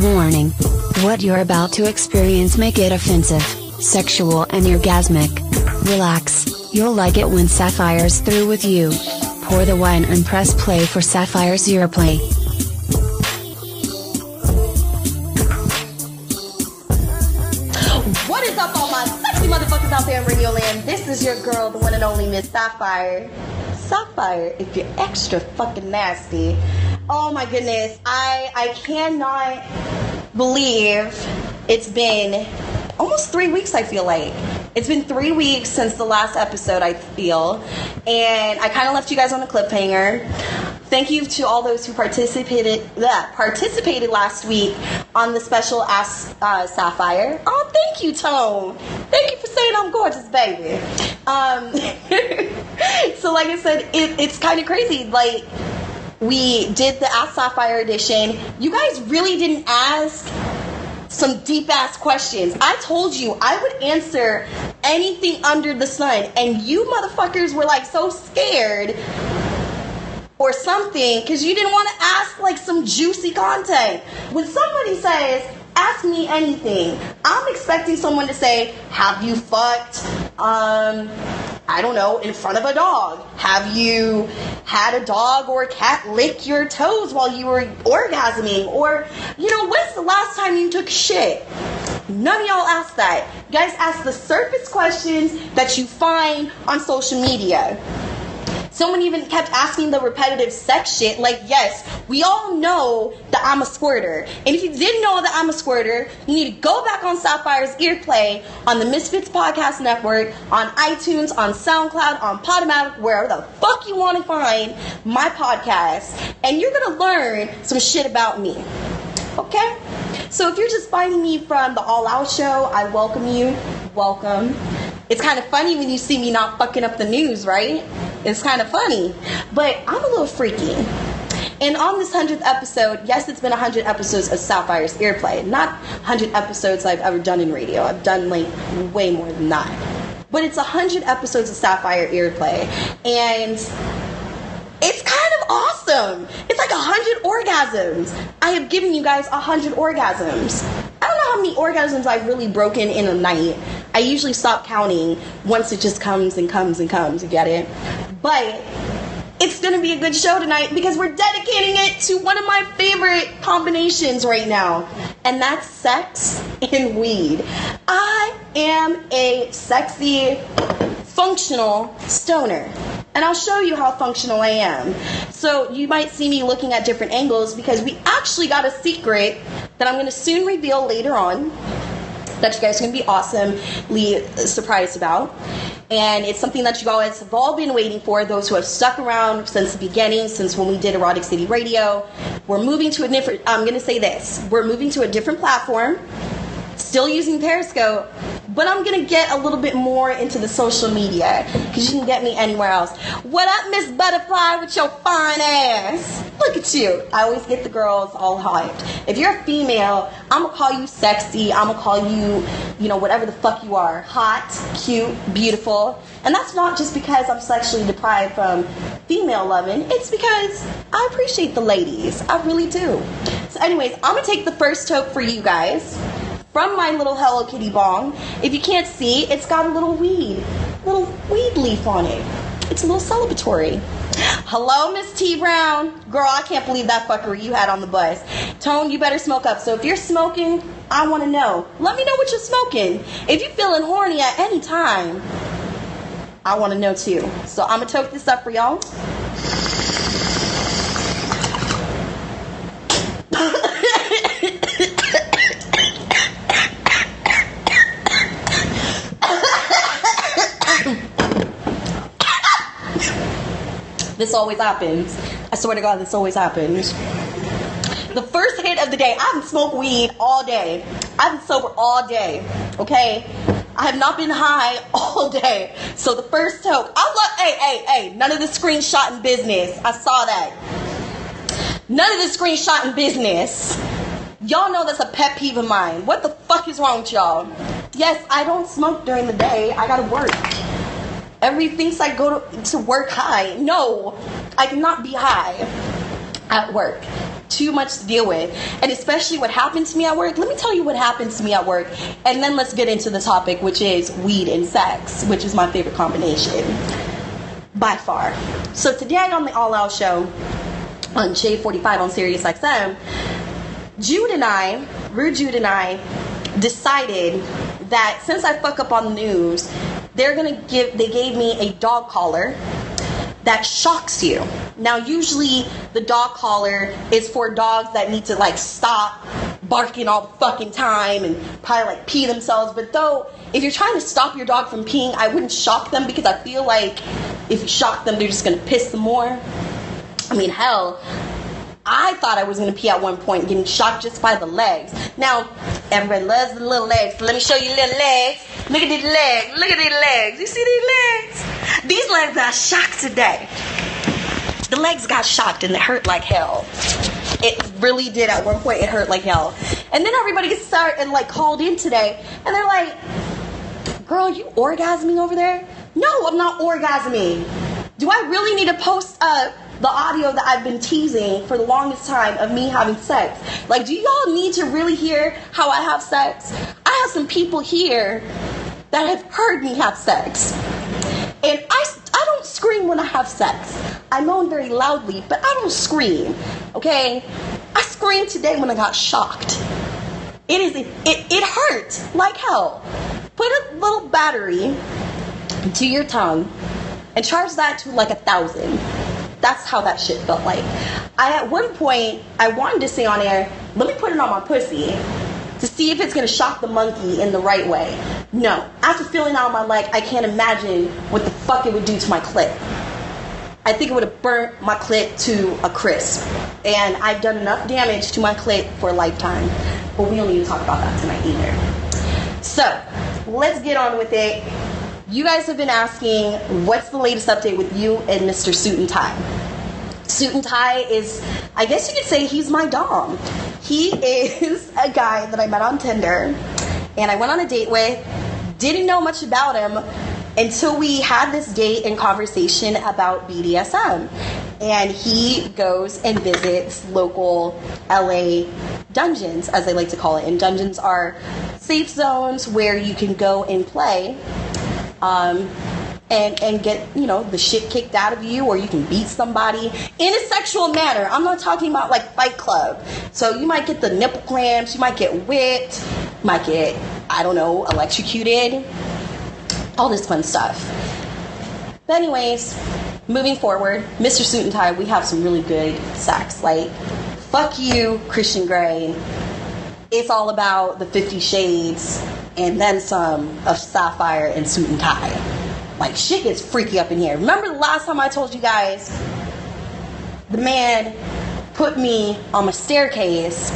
Warning. What you're about to experience may get offensive, sexual and orgasmic. Relax, you'll like it when Sapphire's through with you. Pour the wine and press play for Sapphire's Earplay. What is up, all my sexy motherfuckers out there in Radio Land? This is your girl, the one and only Miss Sapphire. Sapphire, if you're extra fucking nasty. Oh my goodness, I I cannot believe it's been almost three weeks. I feel like it's been three weeks since the last episode. I feel, and I kind of left you guys on a cliffhanger. Thank you to all those who participated that participated last week on the special Ask uh, Sapphire. Oh, thank you, Tone. Thank you for saying I'm gorgeous, baby. Um, so, like I said, it, it's kind of crazy. Like we did the Ask Sapphire edition. You guys really didn't ask some deep ass questions. I told you I would answer anything under the sun, and you motherfuckers were like so scared or something because you didn't want to ask like some juicy content. When somebody says, ask me anything, I'm expecting someone to say, have you fucked? Um, I don't know, in front of a dog? Have you had a dog or a cat lick your toes while you were orgasming? Or, you know, when's the last time you took shit? None of y'all ask that. You guys ask the surface questions that you find on social media. Someone even kept asking the repetitive sex shit. Like, yes, we all know that I'm a squirter. And if you didn't know that I'm a squirter, you need to go back on Sapphire's Earplay on the Misfits Podcast Network, on iTunes, on SoundCloud, on Podomatic, wherever the fuck you want to find my podcast. And you're going to learn some shit about me. Okay? So if you're just finding me from the All Out Show, I welcome you. Welcome. It's kind of funny when you see me not fucking up the news, right? It's kind of funny. But I'm a little freaky. And on this 100th episode, yes, it's been 100 episodes of Sapphire's Earplay. Not 100 episodes I've ever done in radio. I've done like way more than that. But it's 100 episodes of Sapphire Earplay. And it's kind of awesome. It's like 100 orgasms. I have given you guys 100 orgasms. I don't know how many orgasms I've really broken in a night. I usually stop counting once it just comes and comes and comes. You get it? But it's gonna be a good show tonight because we're dedicating it to one of my favorite combinations right now, and that's sex and weed. I am a sexy, functional stoner. And I'll show you how functional I am. So you might see me looking at different angles because we actually got a secret that I'm to soon reveal later on that you guys are going to be awesomely surprised about. And it's something that you guys have all been waiting for, those who have stuck around since the beginning, since when we did Erotic City Radio. We're moving to a different, I'm going to say this, we're moving to a different platform, still using Periscope, but I'm gonna get a little bit more into the social media because you can get me anywhere else. What up, Miss Butterfly, with your fine ass? Look at you. I always get the girls all hyped. If you're a female, I'm gonna call you sexy. I'm gonna call you, you know, whatever the fuck you are. Hot, cute, beautiful. And that's not just because I'm sexually deprived from female loving. It's because I appreciate the ladies. I really do. So, anyways, I'm gonna take the first toke for you guys from my little Hello Kitty bong. If you can't see, it's got a little weed, little weed leaf on it. It's a little celebratory. Hello, Miss T Brown. Girl, I can't believe that fuckery you had on the bus. Tone, you better smoke up. So if you're smoking, I want to know. Let me know what you're smoking. If you're feeling horny at any time, I want to know too. So I'm going to toke this up for y'all. This always happens. I swear to God, this always happens. The first hit of the day, I haven't smoked weed all day. I've been sober all day, okay? I have not been high all day. So the first toke, I love, hey, hey, hey, none of the screenshot in business. I saw that. None of the screenshot in business. Y'all know that's a pet peeve of mine. What the fuck is wrong with y'all? Yes, I don't smoke during the day. I gotta work. Everybody thinks I go to, to work high. No, I cannot be high at work. too much to deal with. And especially what happened to me at work. Let me tell you what happened to me at work. And then let's get into the topic, which is weed and sex, which is my favorite combination by far. So today on the All Out Show on Shade 45 on Sirius XM, Jude and I, Rude Jude and I, decided that since I fuck up on the news, they're gonna give they gave me a dog collar that shocks you. Now usually the dog collar is for dogs that need to like stop barking all the fucking time and probably like pee themselves. But though if you're trying to stop your dog from peeing, I wouldn't shock them because I feel like if you shock them they're just gonna piss them more. I mean hell, I thought I was gonna pee at one point, getting shocked just by the legs. Now, everybody loves the little legs. Let me show you little legs. Look at these legs. Look at these legs. You see these legs? These legs got shocked today. The legs got shocked and it hurt like hell. It really did at one point. It hurt like hell. And then everybody gets started and like called in today, and they're like, "Girl, you orgasming over there?" No, I'm not orgasming. Do I really need to post up the audio that I've been teasing for the longest time of me having sex? Like, do y'all need to really hear how I have sex? I have some people here that have heard me have sex. And I, I don't scream when I have sex. I moan very loudly, but I don't scream. Okay? I screamed today when I got shocked. It is it, it, hurt like hell. Put a little battery to your tongue and charge that to like a thousand. That's how that shit felt like. I at one point I wanted to say on air, let me put it on my pussy to see if it's gonna shock the monkey in the right way. No. After feeling out my leg, I can't imagine what the fuck it would do to my clit. I think it would have burnt my clit to a crisp. And I've done enough damage to my clit for a lifetime. But we don't need to talk about that tonight either. So, let's get on with it. You guys have been asking what's the latest update with you and Mr. Suit and Tie. Suit and Tie is, I guess you could say he's my dom. He is a guy that I met on Tinder and I went on a date with. Didn't know much about him until we had this date and conversation about BDSM. And he goes and visits local LA dungeons, as they like to call it. And dungeons are safe zones where you can go and play. Um, and, and get you know the shit kicked out of you or you can beat somebody in a sexual manner. I'm not talking about like fight club. So you might get the nipple clamps you might get whipped might get i don't know electrocuted all this fun stuff. But anyways moving forward mr suit and tie we have some really good sex. Like fuck you christian grey. It's all about the 50 shades and then some of sapphire and suit and tie like shit gets freaky up in here. Remember the last time I told you guys the man put me on my staircase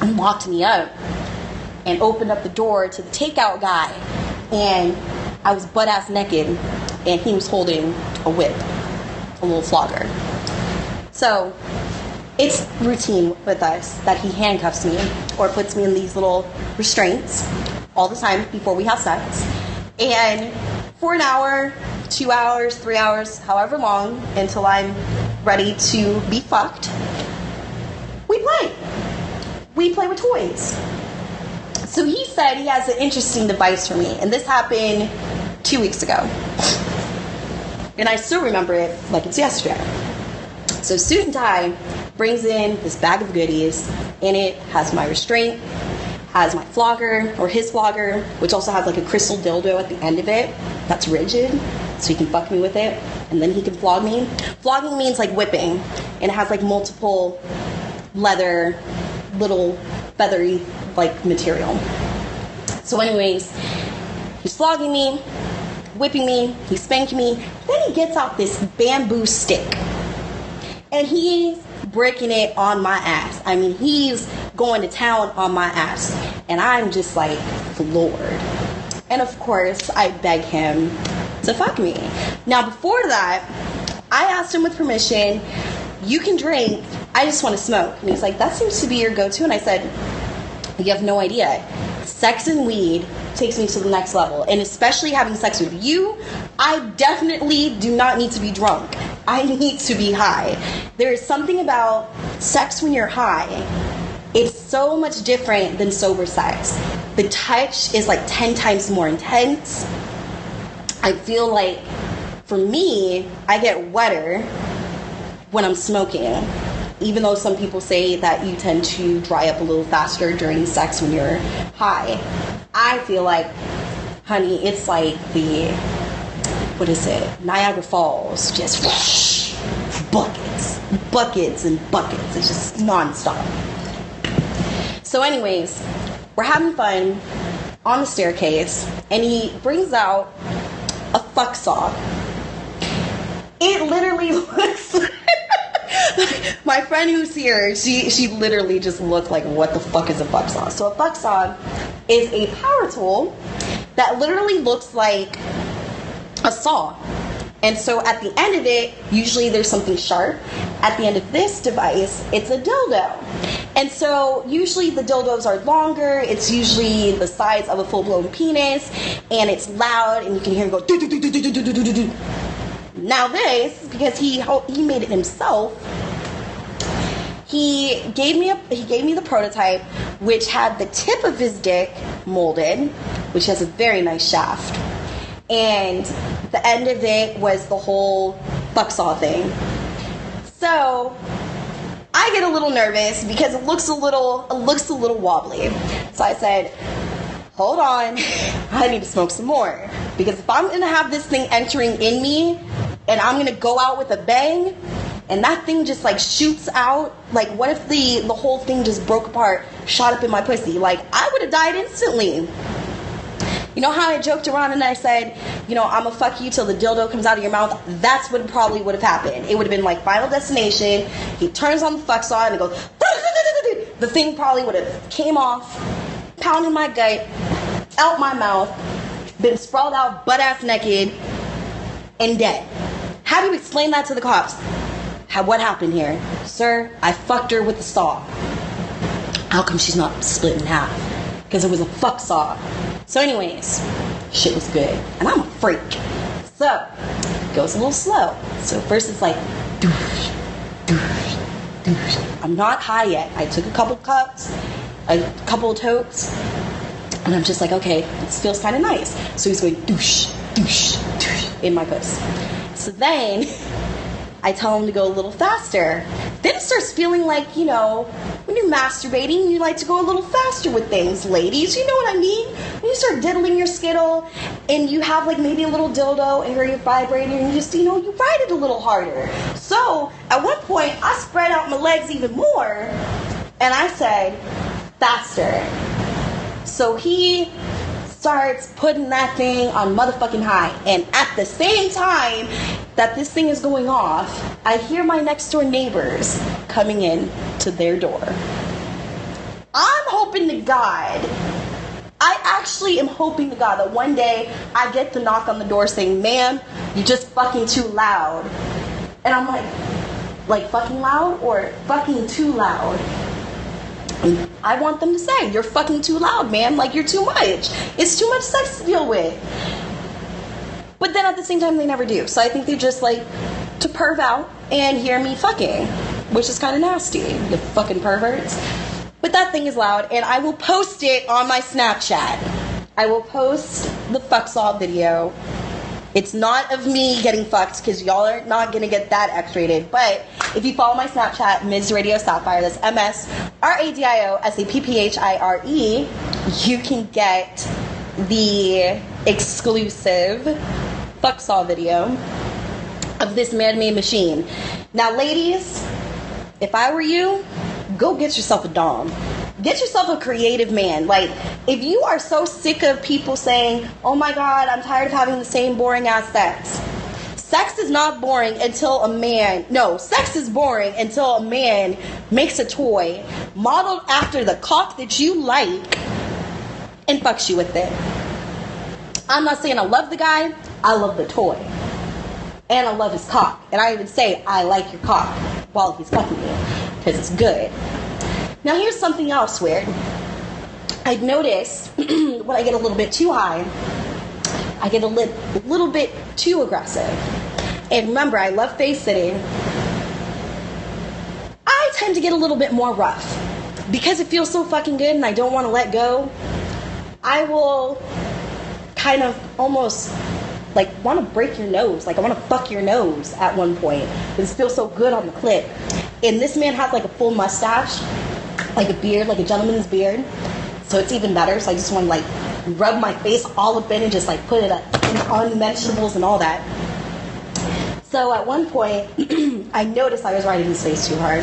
and locked me up and opened up the door to the takeout guy and I was butt ass naked and he was holding a whip, a little flogger. So it's routine with us that he handcuffs me or puts me in these little restraints all the time before we have sex. And for an hour, two hours, three hours, however long, until I'm ready to be fucked, we play. We play with toys. So he said he has an interesting device for me, and this happened two weeks ago. And I still remember it like it's yesterday. So Suit and Tie brings in this bag of goodies. In it has my restraint, has my flogger or his flogger, which also has like a crystal dildo at the end of it that's rigid, so he can fuck me with it, and then he can flog me. Flogging means like whipping, and it has like multiple leather, little feathery like material. So, anyways, he's flogging me, whipping me, he's spanking me. Then he gets out this bamboo stick, and he's breaking it on my ass. I mean, he's going to town on my ass. And I'm just like floored. And of course, I beg him to fuck me. Now, before that, I asked him with permission, you can drink, I just want to smoke. And he's like, that seems to be your go to. And I said, you have no idea. Sex and weed takes me to the next level. And especially having sex with you, I definitely do not need to be drunk. I need to be high. There is something about sex when you're high. It's so much different than sober sex. The touch is like 10 times more intense. I feel like for me, I get wetter when I'm smoking. Even though some people say that you tend to dry up a little faster during sex when you're high, I feel like, honey, it's like the, what is it, Niagara Falls, just whoosh, buckets, buckets and buckets. It's just nonstop. So, anyways, we're having fun on the staircase, and he brings out a fuck saw. It literally looks. Like my friend who's here, she she literally just looked like, what the fuck is a fuck saw? So a fuck saw is a power tool that literally looks like a saw. And so at the end of it, usually there's something sharp. At the end of this device, it's a dildo. And so usually the dildos are longer, it's usually the size of a full blown penis, and it's loud, and you can hear it go do do do do do do do do do. Now this, because he he made it himself, he gave me a he gave me the prototype, which had the tip of his dick molded, which has a very nice shaft, and the end of it was the whole fuck saw thing. So I get a little nervous because it looks a little it looks a little wobbly. So I said, hold on, I need to smoke some more. Because if I'm gonna have this thing entering in me and I'm gonna go out with a bang, and that thing just like shoots out, like what if the the whole thing just broke apart, shot up in my pussy? Like I would have died instantly. You know how I joked around and I said, you know, I'm gonna fuck you till the dildo comes out of your mouth? That's what probably would have happened. It would have been like Final Destination. He turns on the fuck saw and it goes. The thing probably would have came off, pounded my gut, out my mouth, been sprawled out butt ass naked, and dead. How do you explain that to the cops? How, what happened here? Sir, I fucked her with the saw. How come she's not split in half? Because it was a fuck saw. So, anyways, shit was good. And I'm a freak. So, it goes a little slow. So, first it's like, doosh, doosh, doosh. I'm not high yet. I took a couple cups, a couple of tokes, and I'm just like, okay, this feels kind of nice. So he's going doosh, doosh, doosh in my puss. So then I tell him to go a little faster. Then it starts feeling like, you know, when you're masturbating, you like to go a little faster with things, ladies. You know what I mean? When you start diddling your skittle and you have like maybe a little dildo and you're vibrating and you just, you know, you ride it a little harder. So at one point, I spread out my legs even more and I said, faster. So he starts putting that thing on motherfucking high. And at the same time that this thing is going off, I hear my next door neighbors coming in to their door. I'm hoping to God, I actually am hoping to God that one day I get the knock on the door saying, ma'am, you're just fucking too loud. And I'm like, like fucking loud or fucking too loud? I want them to say, You're fucking too loud, man. Like, you're too much. It's too much sex to deal with. But then at the same time, they never do. So I think they just like to perv out and hear me fucking, which is kind of nasty. The fucking perverts. But that thing is loud, and I will post it on my Snapchat. I will post the fuck saw video it's not of me getting fucked because y'all are not gonna get that X rated. But if you follow my Snapchat, Ms. Radio Sapphire, that's M S R A D I O S A P P H I R E, you can get the exclusive fuck saw video of this man made machine. Now, ladies, if I were you, go get yourself a Dom get yourself a creative man. Like, if you are so sick of people saying, oh my God, I'm tired of having the same boring ass sex. Sex is not boring until a man, no, sex is boring until a man makes a toy modeled after the cock that you like and fucks you with it. I'm not saying I love the guy, I love the toy. And I love his cock. And I even say, I like your cock while he's fucking me because it's good. Now, here's something else weird. I'd notice when I get a little bit too high, I get a li- little bit too aggressive. And remember, I love face sitting. I tend to get a little bit more rough because it feels so fucking good and I don't want to let go. I will kind of almost like want to break your nose. Like I want to fuck your nose at one point. It feels so good on the clip. And this man has like a full mustache, like a beard, like a gentleman's beard. So it's even better. So I just want to like rub my face all up in and just like put it on vegetables and all that. So at one point, I noticed I was riding his face too hard.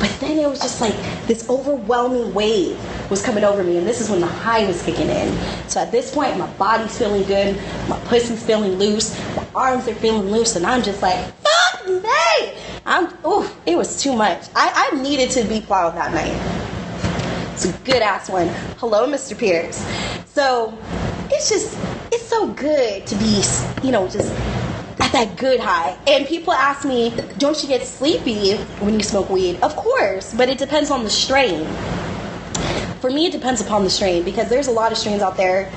But then it was just like this overwhelming wave was coming over me, and this is when the high was kicking in. So at this point, my body's feeling good, my pussy's feeling loose, my arms are feeling loose, and I'm just like, fuck me! I'm, ooh, it was too much. I, I needed to be plowed that night. It's a good ass one. Hello, Mr. Pierce. So it's just, it's so good to be, you know, just at that good high. And people ask me, don't you get sleepy when you smoke weed? Of course, but it depends on the strain. For me, it depends upon the strain because there's a lot of strains out there.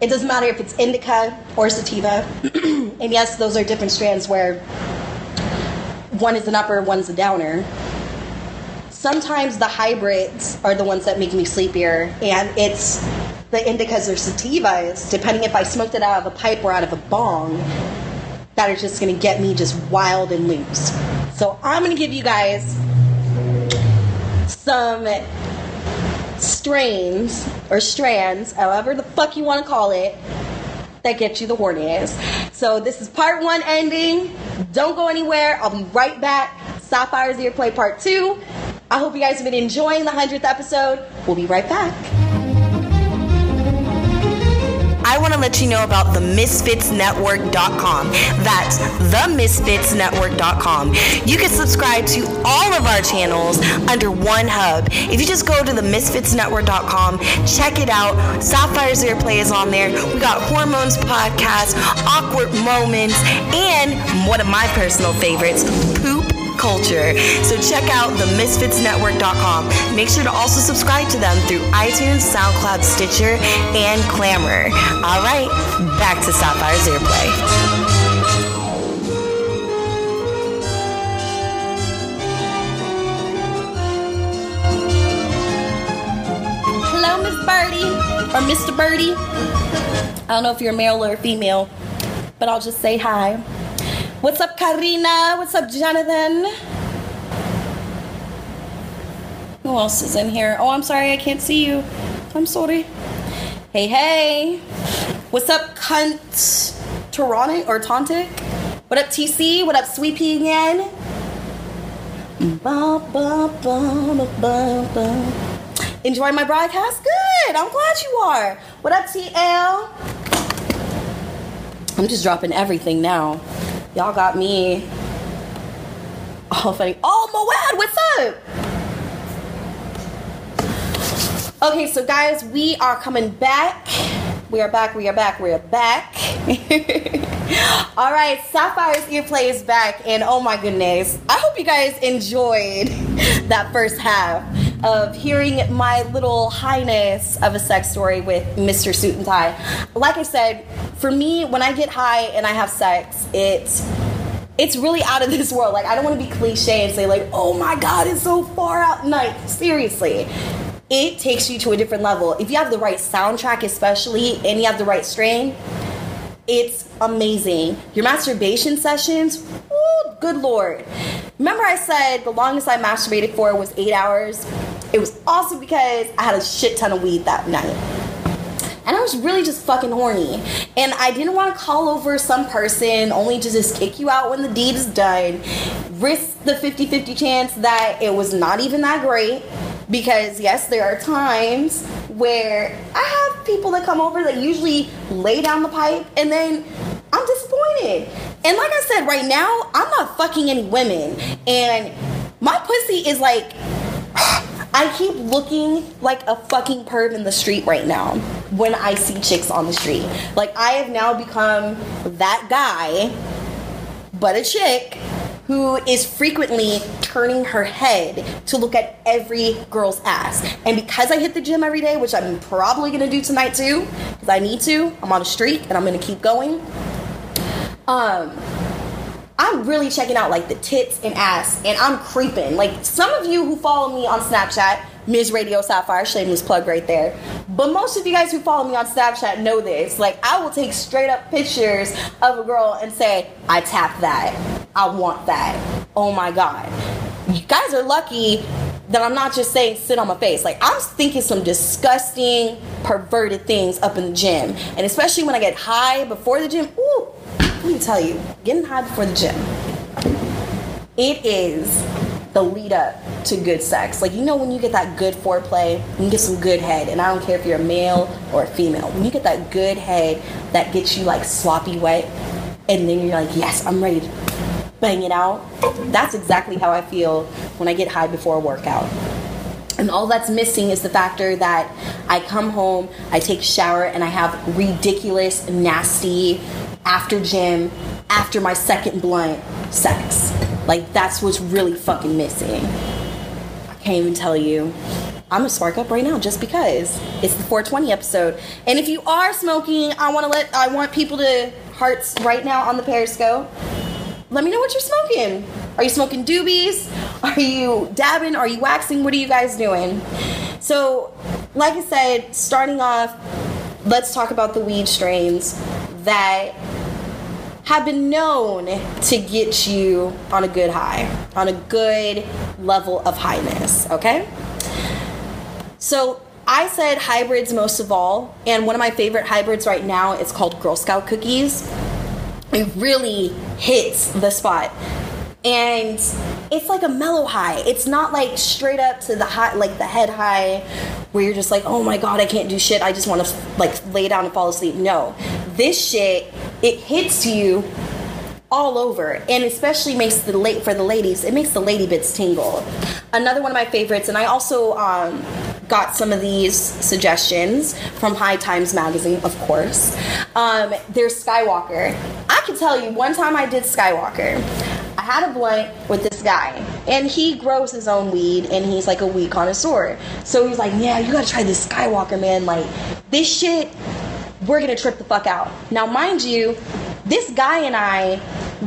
It doesn't matter if it's indica or sativa. and yes, those are different strands where one is an upper, one's a downer. Sometimes the hybrids are the ones that make me sleepier, and it's the indicas or sativas, depending if I smoked it out of a pipe or out of a bong, that are just gonna get me just wild and loose. So I'm gonna give you guys some strains or strands, however the fuck you want to call it, that get you the horniest. So this is part one ending. Don't go anywhere. I'll be right back. Sapphire's Ear Play Part 2. I hope you guys have been enjoying the 100th episode. We'll be right back. I want to let you know about the MisfitsNetwork.com. That's the themisfitsnetwork.com. You can subscribe to all of our channels under one hub. If you just go to the MisfitsNetwork.com, check it out. Sapphire's Earplay is on there. We got Hormones Podcast, Awkward Moments, and one of my personal favorites, Poop culture. So check out the misfitsnetwork.com. Make sure to also subscribe to them through iTunes, SoundCloud, Stitcher, and Clamor. All right, back to Sapphire's Earplay. Hello, Miss Birdie or Mr. Birdie. I don't know if you're male or female, but I'll just say hi. What's up, Karina? What's up, Jonathan? Who else is in here? Oh, I'm sorry, I can't see you. I'm sorry. Hey, hey. What's up, cunt? Toronto or Tontic? What up, TC? What up, Sweet Pea again? Enjoy my broadcast? Good. I'm glad you are. What up, TL? I'm just dropping everything now. Y'all got me all funny. Oh, Moad, what's up? Okay, so guys, we are coming back. We are back, we are back, we are back. all right, Sapphire's Earplay is back, and oh my goodness, I hope you guys enjoyed that first half of hearing my little highness of a sex story with Mr. Suit and Tie. Like I said, for me, when I get high and I have sex, it's it's really out of this world. Like I don't want to be cliche and say like, "Oh my god, it's so far out." Like seriously, it takes you to a different level. If you have the right soundtrack, especially, and you have the right strain, it's amazing. Your masturbation sessions, ooh, good lord. Remember, I said the longest I masturbated for was eight hours? It was also because I had a shit ton of weed that night. And I was really just fucking horny. And I didn't want to call over some person only to just kick you out when the deed is done. Risk the 50 50 chance that it was not even that great. Because, yes, there are times where I have people that come over that usually lay down the pipe and then I'm disappointed. And like I said, right now, I'm not fucking any women. And my pussy is like. I keep looking like a fucking perv in the street right now when I see chicks on the street. Like, I have now become that guy, but a chick, who is frequently turning her head to look at every girl's ass. And because I hit the gym every day, which I'm probably gonna do tonight too, because I need to, I'm on a streak and I'm gonna keep going. Um, I'm really checking out like the tits and ass, and I'm creeping. Like some of you who follow me on Snapchat, Ms. Radio Sapphire, shameless plug right there. But most of you guys who follow me on Snapchat know this. Like I will take straight up pictures of a girl and say, I tap that. I want that. Oh my god. You guys are lucky that I'm not just saying sit on my face. Like I'm thinking some disgusting, perverted things up in the gym. And especially when I get high before the gym, ooh, let me tell you, getting high before the gym. It is the lead up to good sex. Like you know when you get that good foreplay, you get some good head, and I don't care if you're a male or a female. When you get that good head that gets you like sloppy wet, and then you're like, yes, I'm ready to bang it out. That's exactly how I feel when I get high before a workout. And all that's missing is the factor that I come home, I take a shower, and I have ridiculous, nasty, after gym, after my second blunt sex. Like, that's what's really fucking missing. I can't even tell you. I'm gonna spark up right now just because it's the 420 episode. And if you are smoking, I wanna let, I want people to hearts right now on the Periscope. Let me know what you're smoking. Are you smoking doobies? Are you dabbing? Are you waxing? What are you guys doing? So, like I said, starting off, let's talk about the weed strains that have been known to get you on a good high, on a good level of highness, okay? So, I said hybrids most of all, and one of my favorite hybrids right now is called Girl Scout cookies. It really hits the spot. And it's like a mellow high. It's not like straight up to the high, like the head high, where you're just like, oh my god, I can't do shit. I just want to like lay down and fall asleep. No, this shit it hits you all over and especially makes the late for the ladies it makes the lady bits tingle. Another one of my favorites and i also um, got some of these suggestions from high times magazine of course. Um, there's skywalker. I can tell you one time i did skywalker. I had a blunt with this guy and he grows his own weed and he's like a weed connoisseur. So he's like yeah you gotta try this skywalker man. Like this shit we're gonna trip the fuck out. Now mind you this guy and I,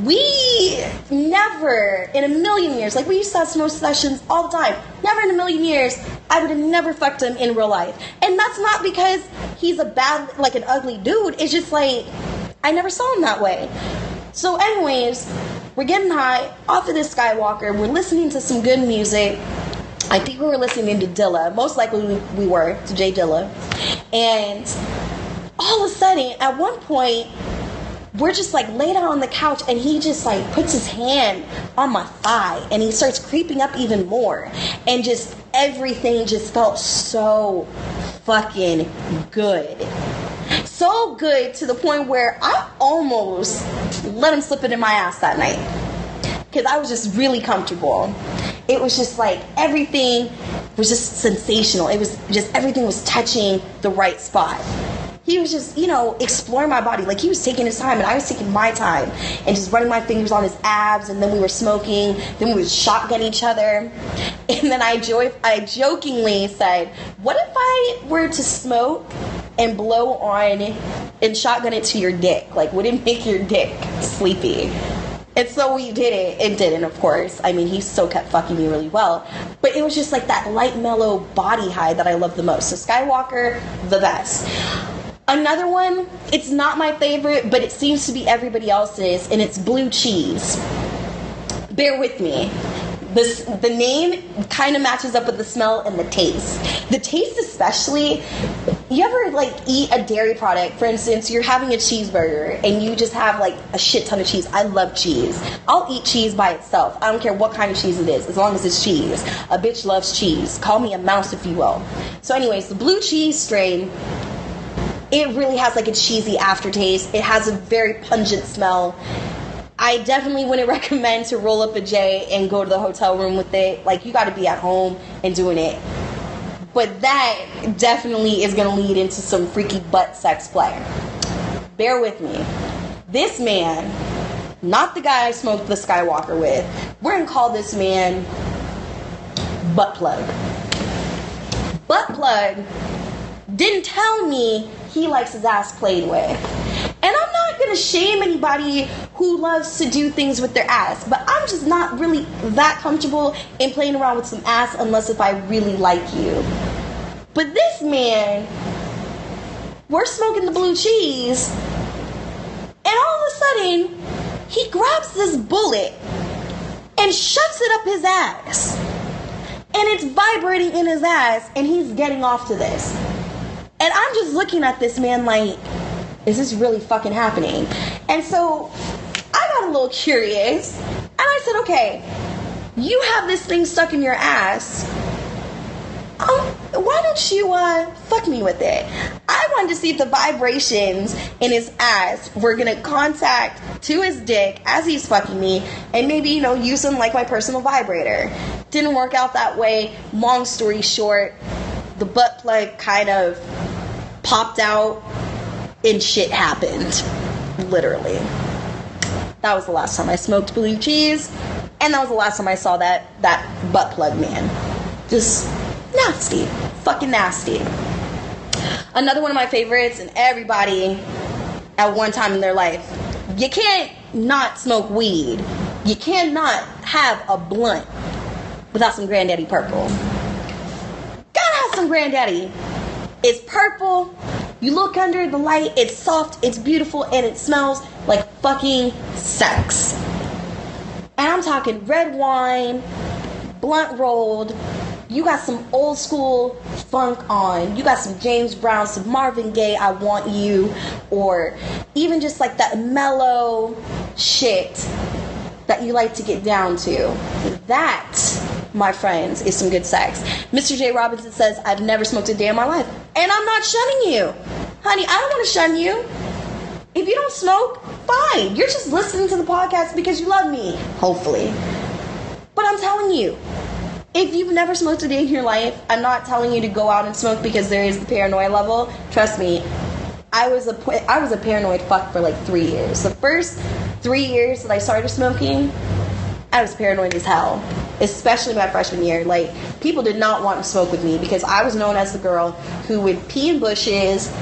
we never in a million years, like we used to have smoke sessions all the time, never in a million years, I would have never fucked him in real life. And that's not because he's a bad, like an ugly dude, it's just like, I never saw him that way. So, anyways, we're getting high off of this Skywalker, we're listening to some good music. I think we were listening to Dilla. Most likely we, we were to Jay Dilla. And all of a sudden, at one point, we're just like laid out on the couch and he just like puts his hand on my thigh and he starts creeping up even more. And just everything just felt so fucking good. So good to the point where i almost let him slip it in my ass that night. Because i was just really comfortable. It was just like everything was just sensational. It was just everything was touching the right spot he was just, you know, exploring my body. Like he was taking his time and I was taking my time and just running my fingers on his abs and then we were smoking, then we would shotgun each other. And then I joy I jokingly said, What if I were to smoke and blow on and shotgun it to your dick? Like would it make your dick sleepy? And so we did it. It didn't, of course. I mean, he still kept fucking me really well. But it was just like that light, mellow body high that I love the most. So Skywalker, the best. Another one, it's not my favorite, but it seems to be everybody else's, and it's blue cheese. Bear with me. This, the name kind of matches up with the smell and the taste. The taste, especially, you ever like eat a dairy product? For instance, you're having a cheeseburger and you just have like a shit ton of cheese. I love cheese. I'll eat cheese by itself. I don't care what kind of cheese it is, as long as it's cheese. A bitch loves cheese. Call me a mouse if you will. So, anyways, the blue cheese strain it really has like a cheesy aftertaste. It has a very pungent smell. I definitely wouldn't recommend to roll up a J and go to the hotel room with it. Like you got to be at home and doing it. But that definitely is going to lead into some freaky butt sex play. Bear with me. This man, not the guy I smoked the Skywalker with, we're going to call this man Butt Plug. Butt Plug didn't tell me he likes his ass played with. And I'm not gonna shame anybody who loves to do things with their ass, but I'm just not really that comfortable in playing around with some ass unless if I really like you. But this man, we're smoking the blue cheese, and all of a sudden, he grabs this bullet and shoves it up his ass. And it's vibrating in his ass, and he's getting off to this. And I'm just looking at this man like, is this really fucking happening? And so I got a little curious, and I said, okay, you have this thing stuck in your ass. Um, why don't you uh, fuck me with it? I wanted to see if the vibrations in his ass were gonna contact to his dick as he's fucking me, and maybe you know use him like my personal vibrator. Didn't work out that way. Long story short, the butt plug kind of popped out, and shit happened. Literally. That was the last time I smoked blue cheese, and that was the last time I saw that that butt plug man. Just nasty, fucking nasty. Another one of my favorites, and everybody at one time in their life, you can't not smoke weed. You cannot have a blunt without some Granddaddy Purple. Some Granddaddy. It's purple. You look under the light, it's soft, it's beautiful, and it smells like fucking sex. And I'm talking red wine, blunt rolled, you got some old school funk on. You got some James Brown, some Marvin Gaye, I Want You, or even just like that mellow shit that you like to get down to. That, my friends, is some good sex. Mr. J. Robinson says, I've never smoked a day in my life. And I'm not shunning you. Honey, I don't want to shun you. If you don't smoke, fine. You're just listening to the podcast because you love me, hopefully. But I'm telling you, if you've never smoked a day in your life, I'm not telling you to go out and smoke because there is the paranoia level. Trust me, I was a I was a paranoid fuck for like three years. The first three years that I started smoking, I was paranoid as hell. Especially my freshman year. Like people did not want to smoke with me because I was known as the girl who would pee in bushes,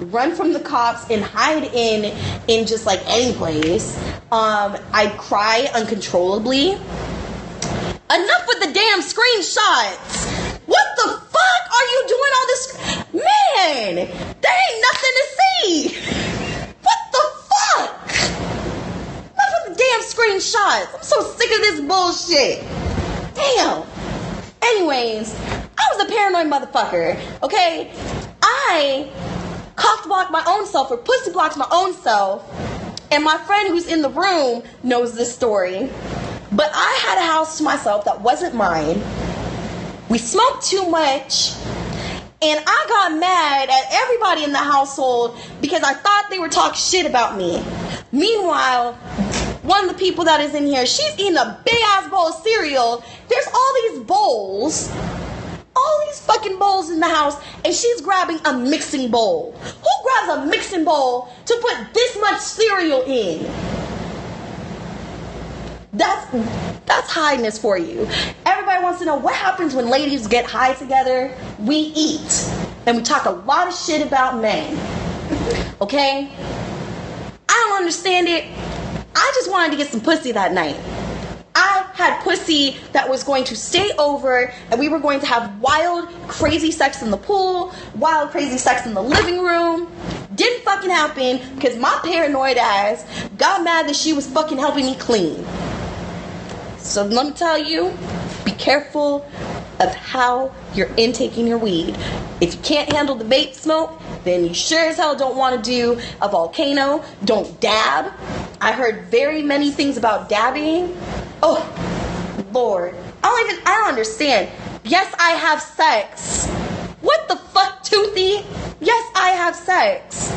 run from the cops, and hide in in just like any place. Um, I'd cry uncontrollably. Enough with the damn screenshots. What the fuck are you doing all this? Man, there ain't nothing to see. What the fuck? Enough with the damn screenshots. I'm so sick of this bullshit. Damn. Anyways, I was a paranoid motherfucker, okay? I cock blocked my own self or pussy blocked my own self. And my friend who's in the room knows this story. But I had a house to myself that wasn't mine. We smoked too much. And I got mad at everybody in the household because I thought they were talking shit about me. Meanwhile, one of the people that is in here, she's eating a big ass bowl of cereal. There's all these bowls, all these fucking bowls in the house, and she's grabbing a mixing bowl. Who grabs a mixing bowl to put this much cereal in? That's that's highness for you. Wants to know what happens when ladies get high together. We eat. And we talk a lot of shit about men. Okay? I don't understand it. I just wanted to get some pussy that night. I had pussy that was going to stay over and we were going to have wild, crazy sex in the pool, wild, crazy sex in the living room. Didn't fucking happen because my paranoid ass got mad that she was fucking helping me clean. So let me tell you, be careful of how you're intaking your weed. If you can't handle the vape smoke, then you sure as hell don't want to do a volcano. Don't dab. I heard very many things about dabbing. Oh, Lord. I don't even, I don't understand. Yes, I have sex. What the fuck, Toothy? Yes, I have sex.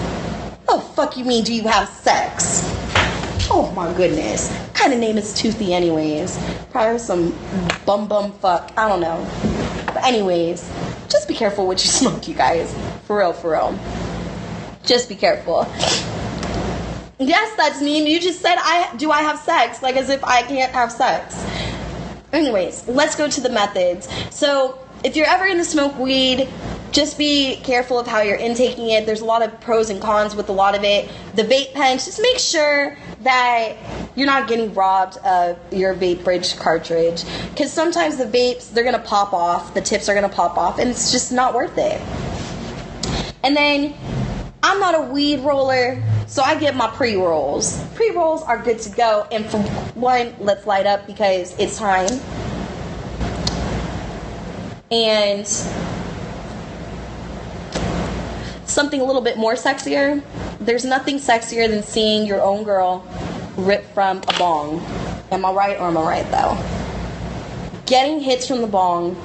Oh, fuck you mean do you have sex? Oh my goodness. What kind of name is Toothy anyways? Probably some bum bum fuck. I don't know. But anyways, just be careful what you smoke, you guys. For real, for real. Just be careful. Yes, that's mean. You just said I do I have sex, like as if I can't have sex. Anyways, let's go to the methods. So if you're ever gonna smoke weed, just be careful of how you're intaking it. There's a lot of pros and cons with a lot of it. The vape pens, just make sure that you're not getting robbed of your vape bridge cartridge. Because sometimes the vapes, they're gonna pop off, the tips are gonna pop off, and it's just not worth it. And then I'm not a weed roller, so I get my pre rolls. Pre rolls are good to go, and for one, let's light up because it's time. And something a little bit more sexier. There's nothing sexier than seeing your own girl rip from a bong. Am I right or am I right though? Getting hits from the bong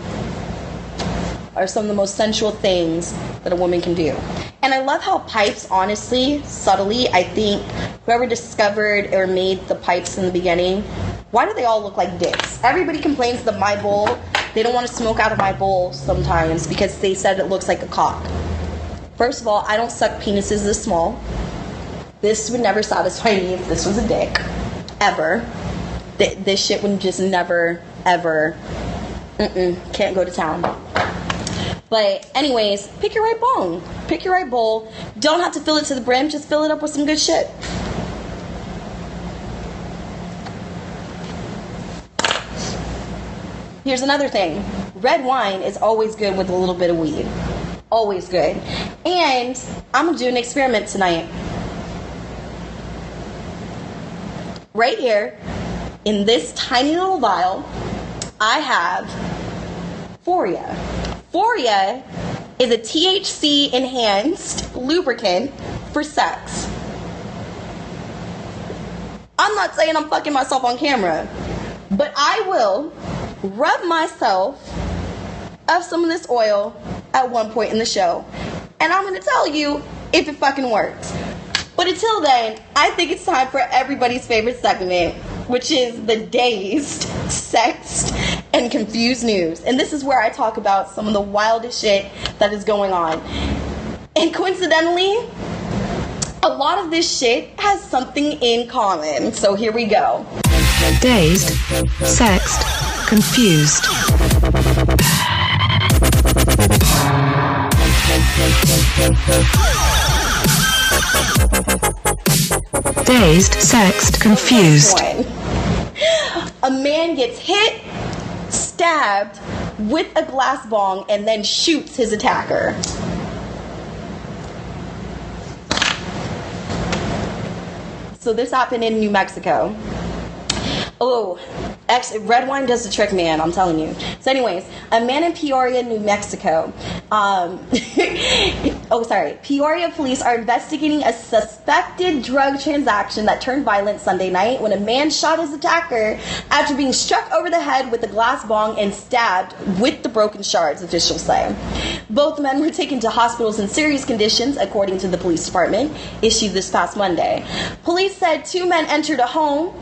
are some of the most sensual things that a woman can do. And I love how pipes, honestly, subtly, I think whoever discovered or made the pipes in the beginning, why do they all look like dicks? Everybody complains that my bowl, they don't want to smoke out of my bowl sometimes because they said it looks like a cock. First of all, I don't suck penises this small. This would never satisfy me if this was a dick. Ever. Th- this shit would just never, ever. Mm-mm, can't go to town. But, anyways, pick your right bong. Pick your right bowl. Don't have to fill it to the brim, just fill it up with some good shit. Here's another thing red wine is always good with a little bit of weed. Always good. And I'm gonna do an experiment tonight. Right here, in this tiny little vial, I have Foria. Foria is a THC enhanced lubricant for sex. I'm not saying I'm fucking myself on camera, but I will rub myself of some of this oil at one point in the show. And I'm gonna tell you if it fucking works. But until then, I think it's time for everybody's favorite segment, which is the dazed, sexed, and confused news. And this is where I talk about some of the wildest shit that is going on. And coincidentally, a lot of this shit has something in common. So here we go. Dazed, sexed, confused. Dazed, sexed, confused. A man gets hit, stabbed with a glass bong, and then shoots his attacker. So this happened in New Mexico. Oh, actually, red wine does the trick, man. I'm telling you. So, anyways, a man in Peoria, New Mexico. Um, oh, sorry. Peoria police are investigating a suspected drug transaction that turned violent Sunday night when a man shot his attacker after being struck over the head with a glass bong and stabbed with the broken shards. Officials say. Both men were taken to hospitals in serious conditions, according to the police department, issued this past Monday. Police said two men entered a home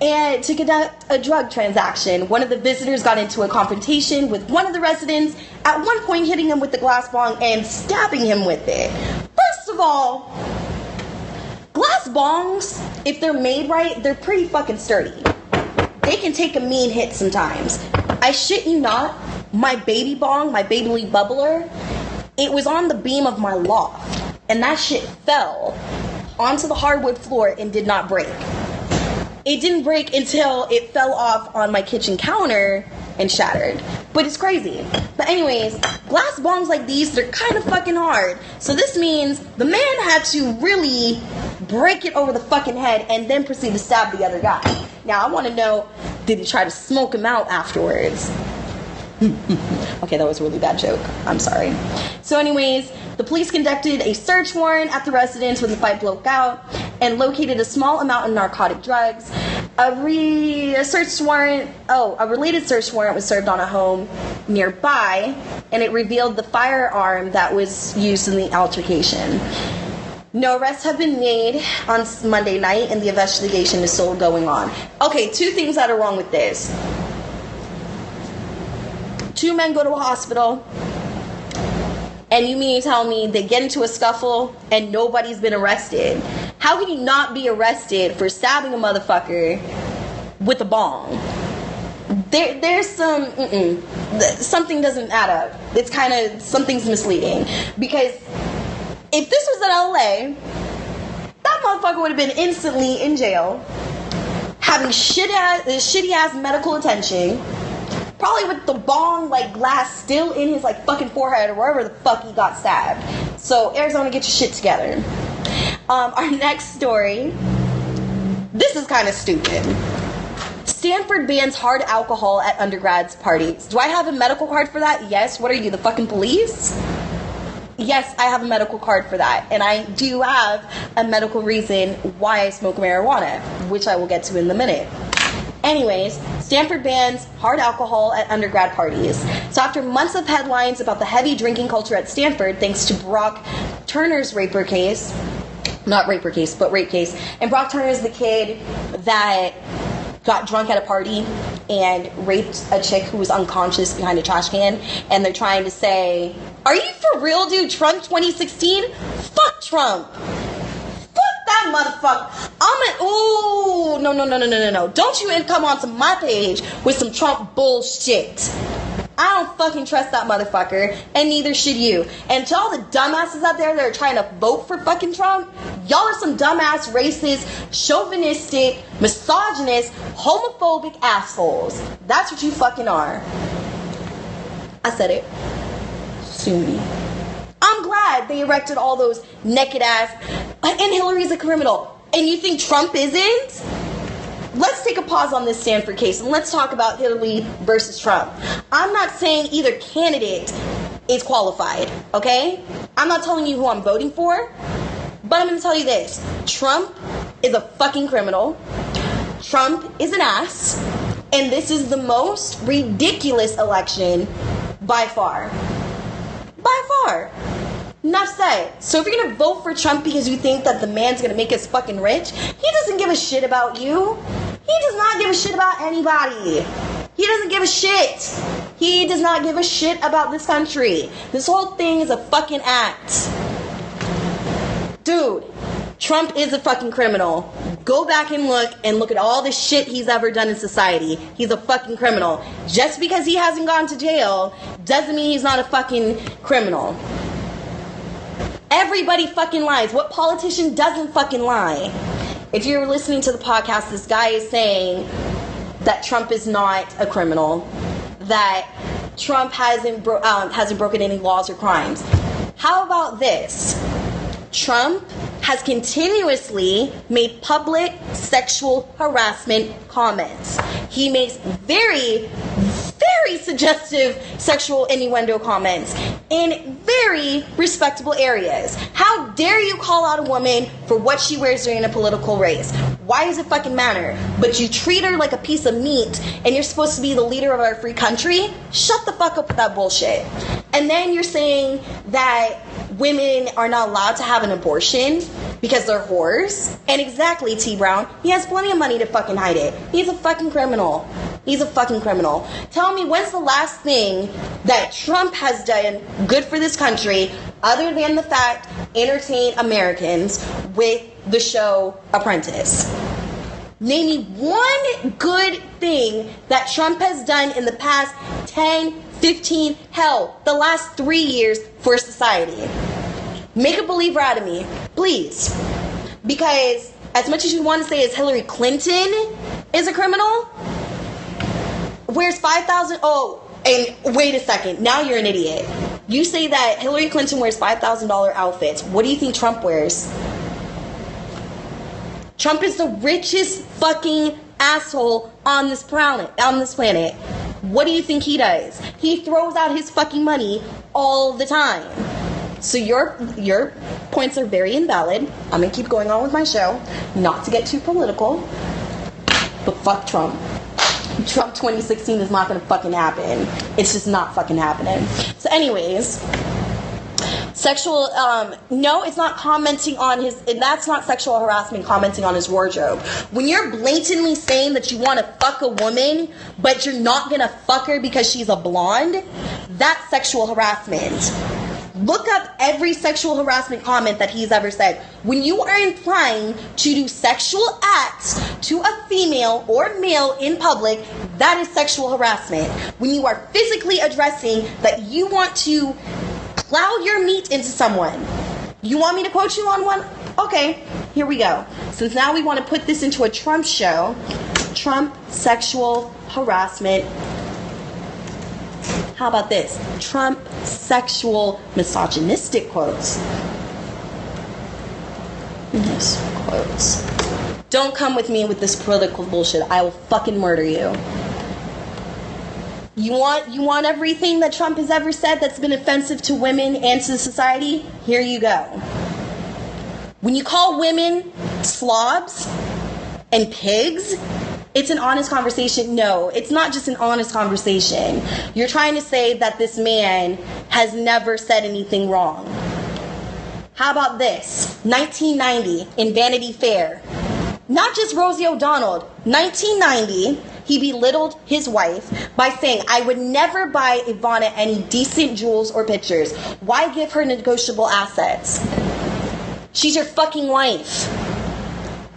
and to conduct a drug transaction. One of the visitors got into a confrontation with one of the residents, at one point hitting him with the glass bong and stabbing him with it. First of all, glass bongs, if they're made right, they're pretty fucking sturdy. They can take a mean hit sometimes. I shit you not, my baby bong, my baby bubbler, it was on the beam of my loft, and that shit fell onto the hardwood floor and did not break it didn't break until it fell off on my kitchen counter and shattered. But it's crazy. But anyways, glass bombs like these, they're kind of fucking hard. So this means the man had to really break it over the fucking head and then proceed to stab the other guy. Now I want to know, did he try to smoke him out afterwards? okay, that was a really bad joke. I'm sorry. So, anyways, the police conducted a search warrant at the residence when the fight broke out and located a small amount of narcotic drugs. A, re- a search warrant, oh, a related search warrant was served on a home nearby, and it revealed the firearm that was used in the altercation. No arrests have been made on Monday night, and the investigation is still going on. Okay, two things that are wrong with this. Two men go to a hospital, and you mean to tell me they get into a scuffle and nobody's been arrested? How can you not be arrested for stabbing a motherfucker with a bong? there there's some something doesn't add up. It's kind of something's misleading because if this was in LA, that motherfucker would have been instantly in jail, having ass, shitty ass medical attention, probably with the bong like glass still in his like fucking forehead or wherever the fuck he got stabbed. So Arizona, get your shit together. Um, our next story. This is kind of stupid. Stanford bans hard alcohol at undergrads parties. Do I have a medical card for that? Yes. What are you, the fucking police? Yes, I have a medical card for that. And I do have a medical reason why I smoke marijuana, which I will get to in a minute. Anyways, Stanford bans hard alcohol at undergrad parties. So after months of headlines about the heavy drinking culture at Stanford, thanks to Brock Turner's raper case, not raper case, but rape case, and Brock Turner is the kid that got drunk at a party and raped a chick who was unconscious behind a trash can, and they're trying to say, "Are you for real, dude? Trump 2016? Fuck Trump." That motherfucker. I'm an ooh no no no no no no no. Don't you even come onto my page with some Trump bullshit. I don't fucking trust that motherfucker, and neither should you. And to all the dumbasses out there that are trying to vote for fucking Trump, y'all are some dumbass, racist, chauvinistic, misogynist, homophobic assholes. That's what you fucking are. I said it. Me. I'm glad they erected all those naked ass. And Hillary's a criminal. And you think Trump isn't? Let's take a pause on this Stanford case and let's talk about Hillary versus Trump. I'm not saying either candidate is qualified, okay? I'm not telling you who I'm voting for, but I'm gonna tell you this Trump is a fucking criminal. Trump is an ass. And this is the most ridiculous election by far. By far. Enough said. So if you're gonna vote for Trump because you think that the man's gonna make us fucking rich, he doesn't give a shit about you. He does not give a shit about anybody. He doesn't give a shit. He does not give a shit about this country. This whole thing is a fucking act. Dude, Trump is a fucking criminal. Go back and look and look at all the shit he's ever done in society. He's a fucking criminal. Just because he hasn't gone to jail doesn't mean he's not a fucking criminal. Everybody fucking lies. What politician doesn't fucking lie? If you're listening to the podcast, this guy is saying that Trump is not a criminal, that Trump hasn't bro- um, hasn't broken any laws or crimes. How about this? Trump has continuously made public sexual harassment comments. He makes very, very suggestive sexual innuendo comments in very respectable areas. How dare you call out a woman for what she wears during a political race? Why does it fucking matter? But you treat her like a piece of meat and you're supposed to be the leader of our free country? Shut the fuck up with that bullshit. And then you're saying that women are not allowed to have an abortion because they're whores. And exactly, T Brown, he has plenty of money to fucking hide it. He's a fucking criminal. He's a fucking criminal. Tell me, when's the last thing that Trump has done good for this country other than the fact entertain Americans with the show Apprentice? Name me one good thing that Trump has done in the past 10, 15, hell, the last three years for society. Make a believer out of me, please. Because as much as you want to say is Hillary Clinton is a criminal, wears 5,000. Oh, and wait a second. Now you're an idiot. You say that Hillary Clinton wears $5,000 outfits. What do you think Trump wears? Trump is the richest fucking asshole on this planet. On this planet. What do you think he does? He throws out his fucking money all the time. So your your points are very invalid. I'm gonna keep going on with my show, not to get too political. But fuck Trump. Trump 2016 is not gonna fucking happen. It's just not fucking happening. So, anyways, sexual um no it's not commenting on his and that's not sexual harassment commenting on his wardrobe when you're blatantly saying that you want to fuck a woman but you're not gonna fuck her because she's a blonde that's sexual harassment Look up every sexual harassment comment that he's ever said. When you are implying to do sexual acts to a female or male in public, that is sexual harassment. When you are physically addressing that you want to plow your meat into someone. You want me to quote you on one? Okay, here we go. Since now we want to put this into a Trump show, Trump sexual harassment. How about this? Trump sexual misogynistic quotes. Quotes. Don't come with me with this political bullshit. I will fucking murder you. You want you want everything that Trump has ever said that's been offensive to women and to society? Here you go. When you call women slobs and pigs, it's an honest conversation. No, it's not just an honest conversation. You're trying to say that this man has never said anything wrong. How about this? 1990 in Vanity Fair. Not just Rosie O'Donnell, 1990, he belittled his wife by saying, I would never buy Ivana any decent jewels or pictures. Why give her negotiable assets? She's your fucking wife.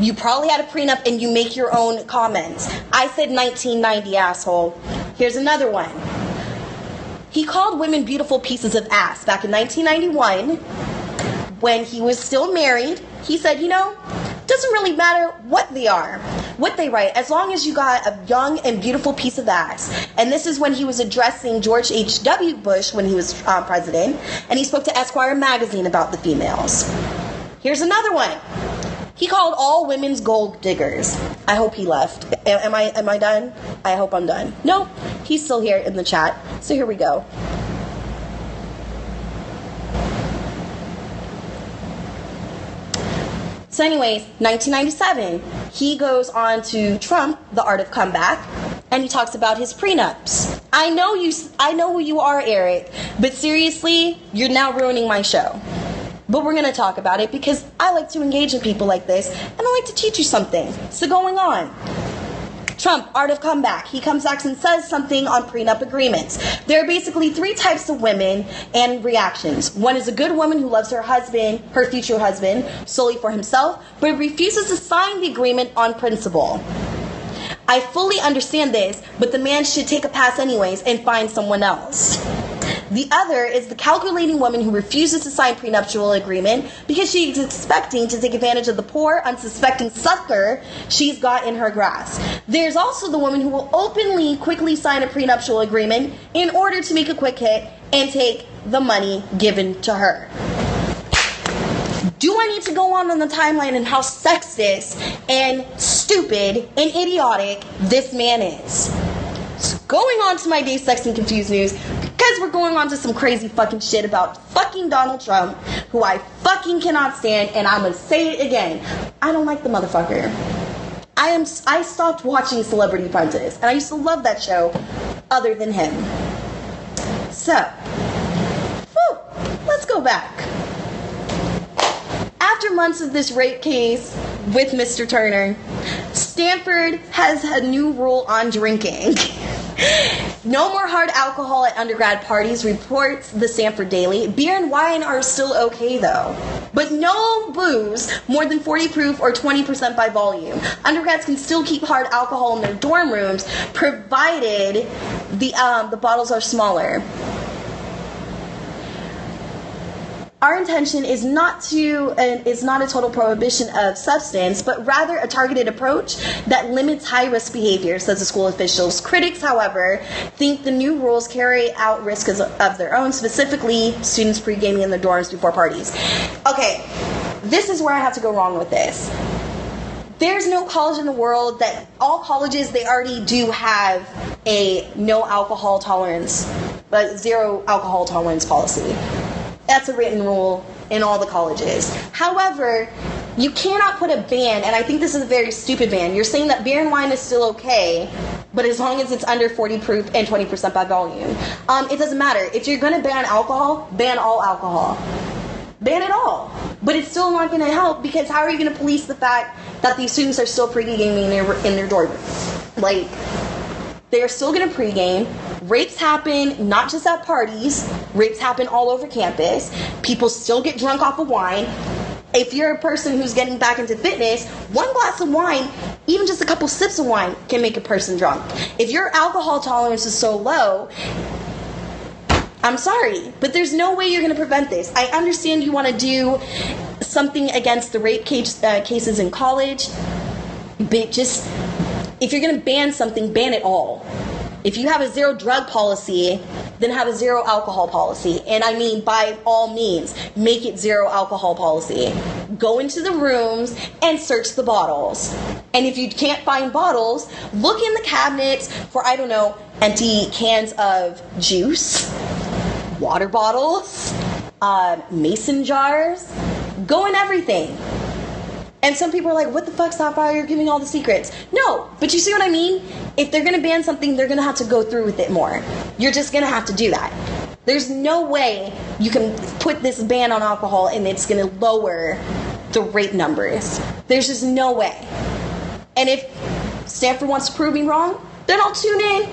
You probably had a prenup and you make your own comments. I said 1990, asshole. Here's another one. He called women beautiful pieces of ass back in 1991 when he was still married. He said, you know, doesn't really matter what they are, what they write, as long as you got a young and beautiful piece of ass. And this is when he was addressing George H.W. Bush when he was uh, president, and he spoke to Esquire magazine about the females. Here's another one. He called all women's gold diggers. I hope he left. Am I am I done? I hope I'm done. No, he's still here in the chat. So here we go. So, anyways, 1997, he goes on to Trump, The Art of Comeback, and he talks about his prenups. I know you. I know who you are, Eric, but seriously, you're now ruining my show. But we're gonna talk about it because I like to engage in people like this, and I like to teach you something. So, going on. Trump, Art of Comeback. He comes back and says something on prenup agreements. There are basically three types of women and reactions. One is a good woman who loves her husband, her future husband, solely for himself, but refuses to sign the agreement on principle. I fully understand this, but the man should take a pass anyways and find someone else. The other is the calculating woman who refuses to sign prenuptial agreement because she is expecting to take advantage of the poor, unsuspecting sucker she's got in her grasp. There's also the woman who will openly, quickly sign a prenuptial agreement in order to make a quick hit and take the money given to her. Do I need to go on on the timeline and how sexist and stupid and idiotic this man is? So going on to my day sex and confused news because we're going on to some crazy fucking shit about fucking Donald Trump, who I fucking cannot stand, and I'm gonna say it again. I don't like the motherfucker. I am I stopped watching Celebrity Apprentice, and I used to love that show other than him. So, whew, let's go back. After months of this rape case with Mr. Turner, Stanford has a new rule on drinking. No more hard alcohol at undergrad parties, reports the Stanford Daily. Beer and wine are still okay though. But no booze more than 40 proof or 20% by volume. Undergrads can still keep hard alcohol in their dorm rooms provided the um, the bottles are smaller. Our intention is not to uh, is not a total prohibition of substance, but rather a targeted approach that limits high risk behavior, says the school officials. Critics, however, think the new rules carry out risks of their own, specifically students pre-gaming in the dorms before parties. Okay, this is where I have to go wrong with this. There's no college in the world that all colleges they already do have a no alcohol tolerance, but zero alcohol tolerance policy. That's a written rule in all the colleges. However, you cannot put a ban, and I think this is a very stupid ban. You're saying that beer and wine is still okay, but as long as it's under 40 proof and 20% by volume. Um, it doesn't matter. If you're going to ban alcohol, ban all alcohol. Ban it all. But it's still not going to help because how are you going to police the fact that these students are still pre-gaming in their, in their dorm? Like, they're still going to pregame. Rapes happen not just at parties, rapes happen all over campus. People still get drunk off of wine. If you're a person who's getting back into fitness, one glass of wine, even just a couple sips of wine, can make a person drunk. If your alcohol tolerance is so low, I'm sorry, but there's no way you're going to prevent this. I understand you want to do something against the rape case, uh, cases in college, but just if you're going to ban something, ban it all. If you have a zero drug policy, then have a zero alcohol policy. And I mean, by all means, make it zero alcohol policy. Go into the rooms and search the bottles. And if you can't find bottles, look in the cabinets for, I don't know, empty cans of juice, water bottles, uh, mason jars. Go in everything. And some people are like, what the fuck, Sapphire? You're giving all the secrets. No, but you see what I mean? If they're gonna ban something, they're gonna have to go through with it more. You're just gonna have to do that. There's no way you can put this ban on alcohol and it's gonna lower the rape numbers. There's just no way. And if Stanford wants to prove me wrong, then I'll tune in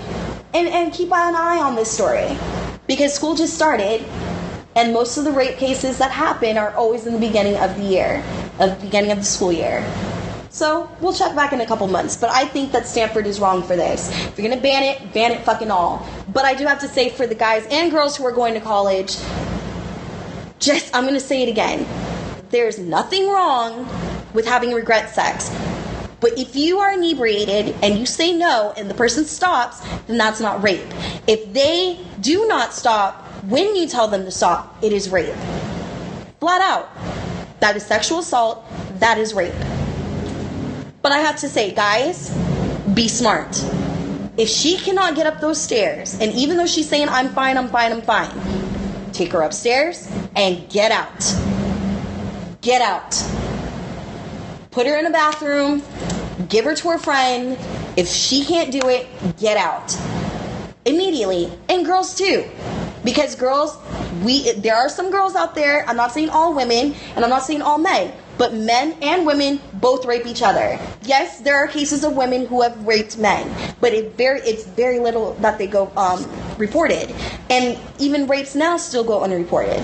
and, and keep an eye on this story. Because school just started and most of the rape cases that happen are always in the beginning of the year, of the beginning of the school year. So we'll check back in a couple months. But I think that Stanford is wrong for this. If you're gonna ban it, ban it fucking all. But I do have to say for the guys and girls who are going to college, just I'm gonna say it again. There's nothing wrong with having regret sex. But if you are inebriated and you say no and the person stops, then that's not rape. If they do not stop when you tell them to stop, it is rape. Flat out. That is sexual assault. That is rape. But I have to say, guys, be smart. If she cannot get up those stairs, and even though she's saying, I'm fine, I'm fine, I'm fine, take her upstairs and get out. Get out. Put her in a bathroom, give her to her friend. If she can't do it, get out. Immediately. And girls too because girls we there are some girls out there i'm not saying all women and i'm not saying all men but men and women both rape each other. Yes there are cases of women who have raped men but it very it's very little that they go um, reported. And even rapes now still go unreported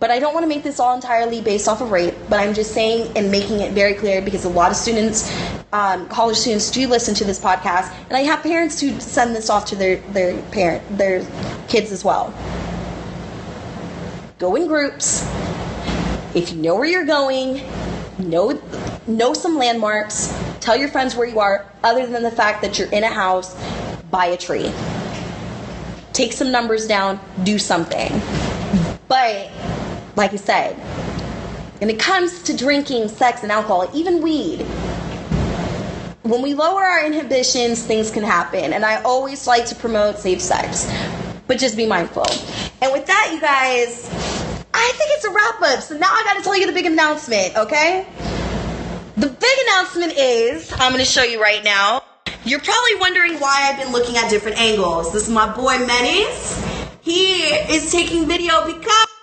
but I don't want to make this all entirely based off of rape, but I'm just saying and making it very clear because a lot of students, um, college students, do listen to this podcast, and I have parents who send this off to their their parent their kids as well. Go in groups. If you know where you're going, know know some landmarks. Tell your friends where you are, other than the fact that you're in a house by a tree. Take some numbers down. Do something. But like I said, when it comes to drinking, sex, and alcohol, even weed, when we lower our inhibitions, things can happen. And I always like to promote safe sex, but just be mindful. And with that, you guys, I think it's a wrap up. So now I got to tell you the big announcement, okay? The big announcement is I'm going to show you right now. You're probably wondering why I've been looking at different angles. This is my boy Menace. He is taking video because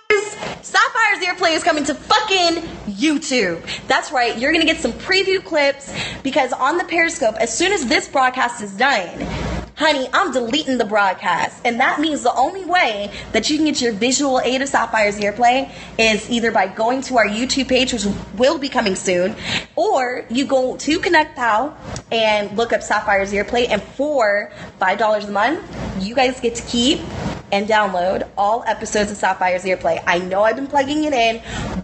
Sapphire's Earplay is coming to fucking YouTube. That's right, you're gonna get some preview clips because on the Periscope, as soon as this broadcast is done, honey, I'm deleting the broadcast. And that means the only way that you can get your visual aid of Sapphire's Earplay is either by going to our YouTube page, which will be coming soon, or you go to Connect Pal and look up Sapphire's Earplay, and for $5 a month, you guys get to keep and download all episodes of Sapphire's Earplay. I know I've been plugging it in,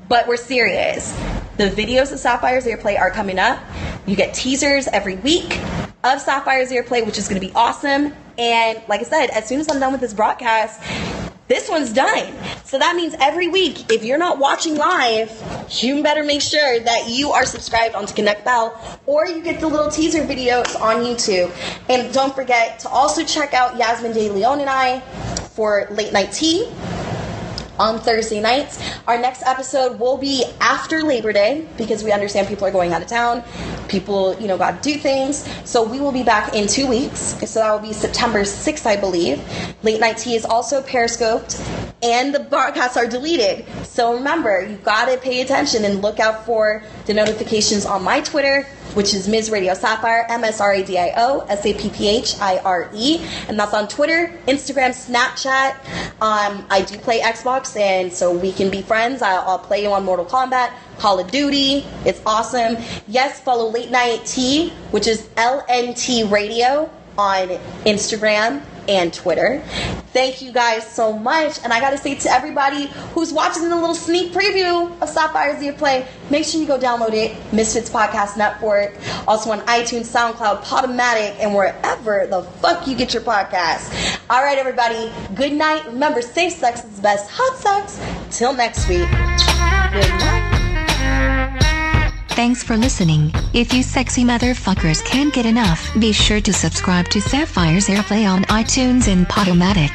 but we're serious. The videos of Sapphire's Earplay are coming up. You get teasers every week of Sapphire's Earplay, which is going to be awesome. And like I said, as soon as I'm done with this broadcast, this one's done. So that means every week, if you're not watching live, you better make sure that you are subscribed onto Connect Pal or you get the little teaser videos on YouTube. And don't forget to also check out Yasmin De Leon and I for late night tea on Thursday nights. Our next episode will be after Labor Day because we understand people are going out of town. People, you know, got to do things. So we will be back in two weeks. So that will be September 6th, I believe. Late Night Tea is also periscoped and the broadcasts are deleted. So remember, you gotta pay attention and look out for the notifications on my Twitter, which is Ms. Radio Sapphire, M S R A D I O S A P P H I R E, and that's on Twitter, Instagram, Snapchat. Um, I do play Xbox, and so we can be friends. I'll, I'll play you on Mortal Kombat, Call of Duty. It's awesome. Yes, follow Late Night Tea, which is LNT Radio on Instagram and Twitter. Thank you guys so much. And I got to say to everybody who's watching the little sneak preview of Sapphire's Earplay, make sure you go download it, Misfits Podcast Network, also on iTunes, SoundCloud, Podomatic, and wherever the fuck you get your podcasts. All right, everybody, good night. Remember, safe sex is best hot sex. Till next week. Good night. Thanks for listening. If you sexy motherfuckers can't get enough, be sure to subscribe to Sapphire's Earplay on iTunes and Podomatic.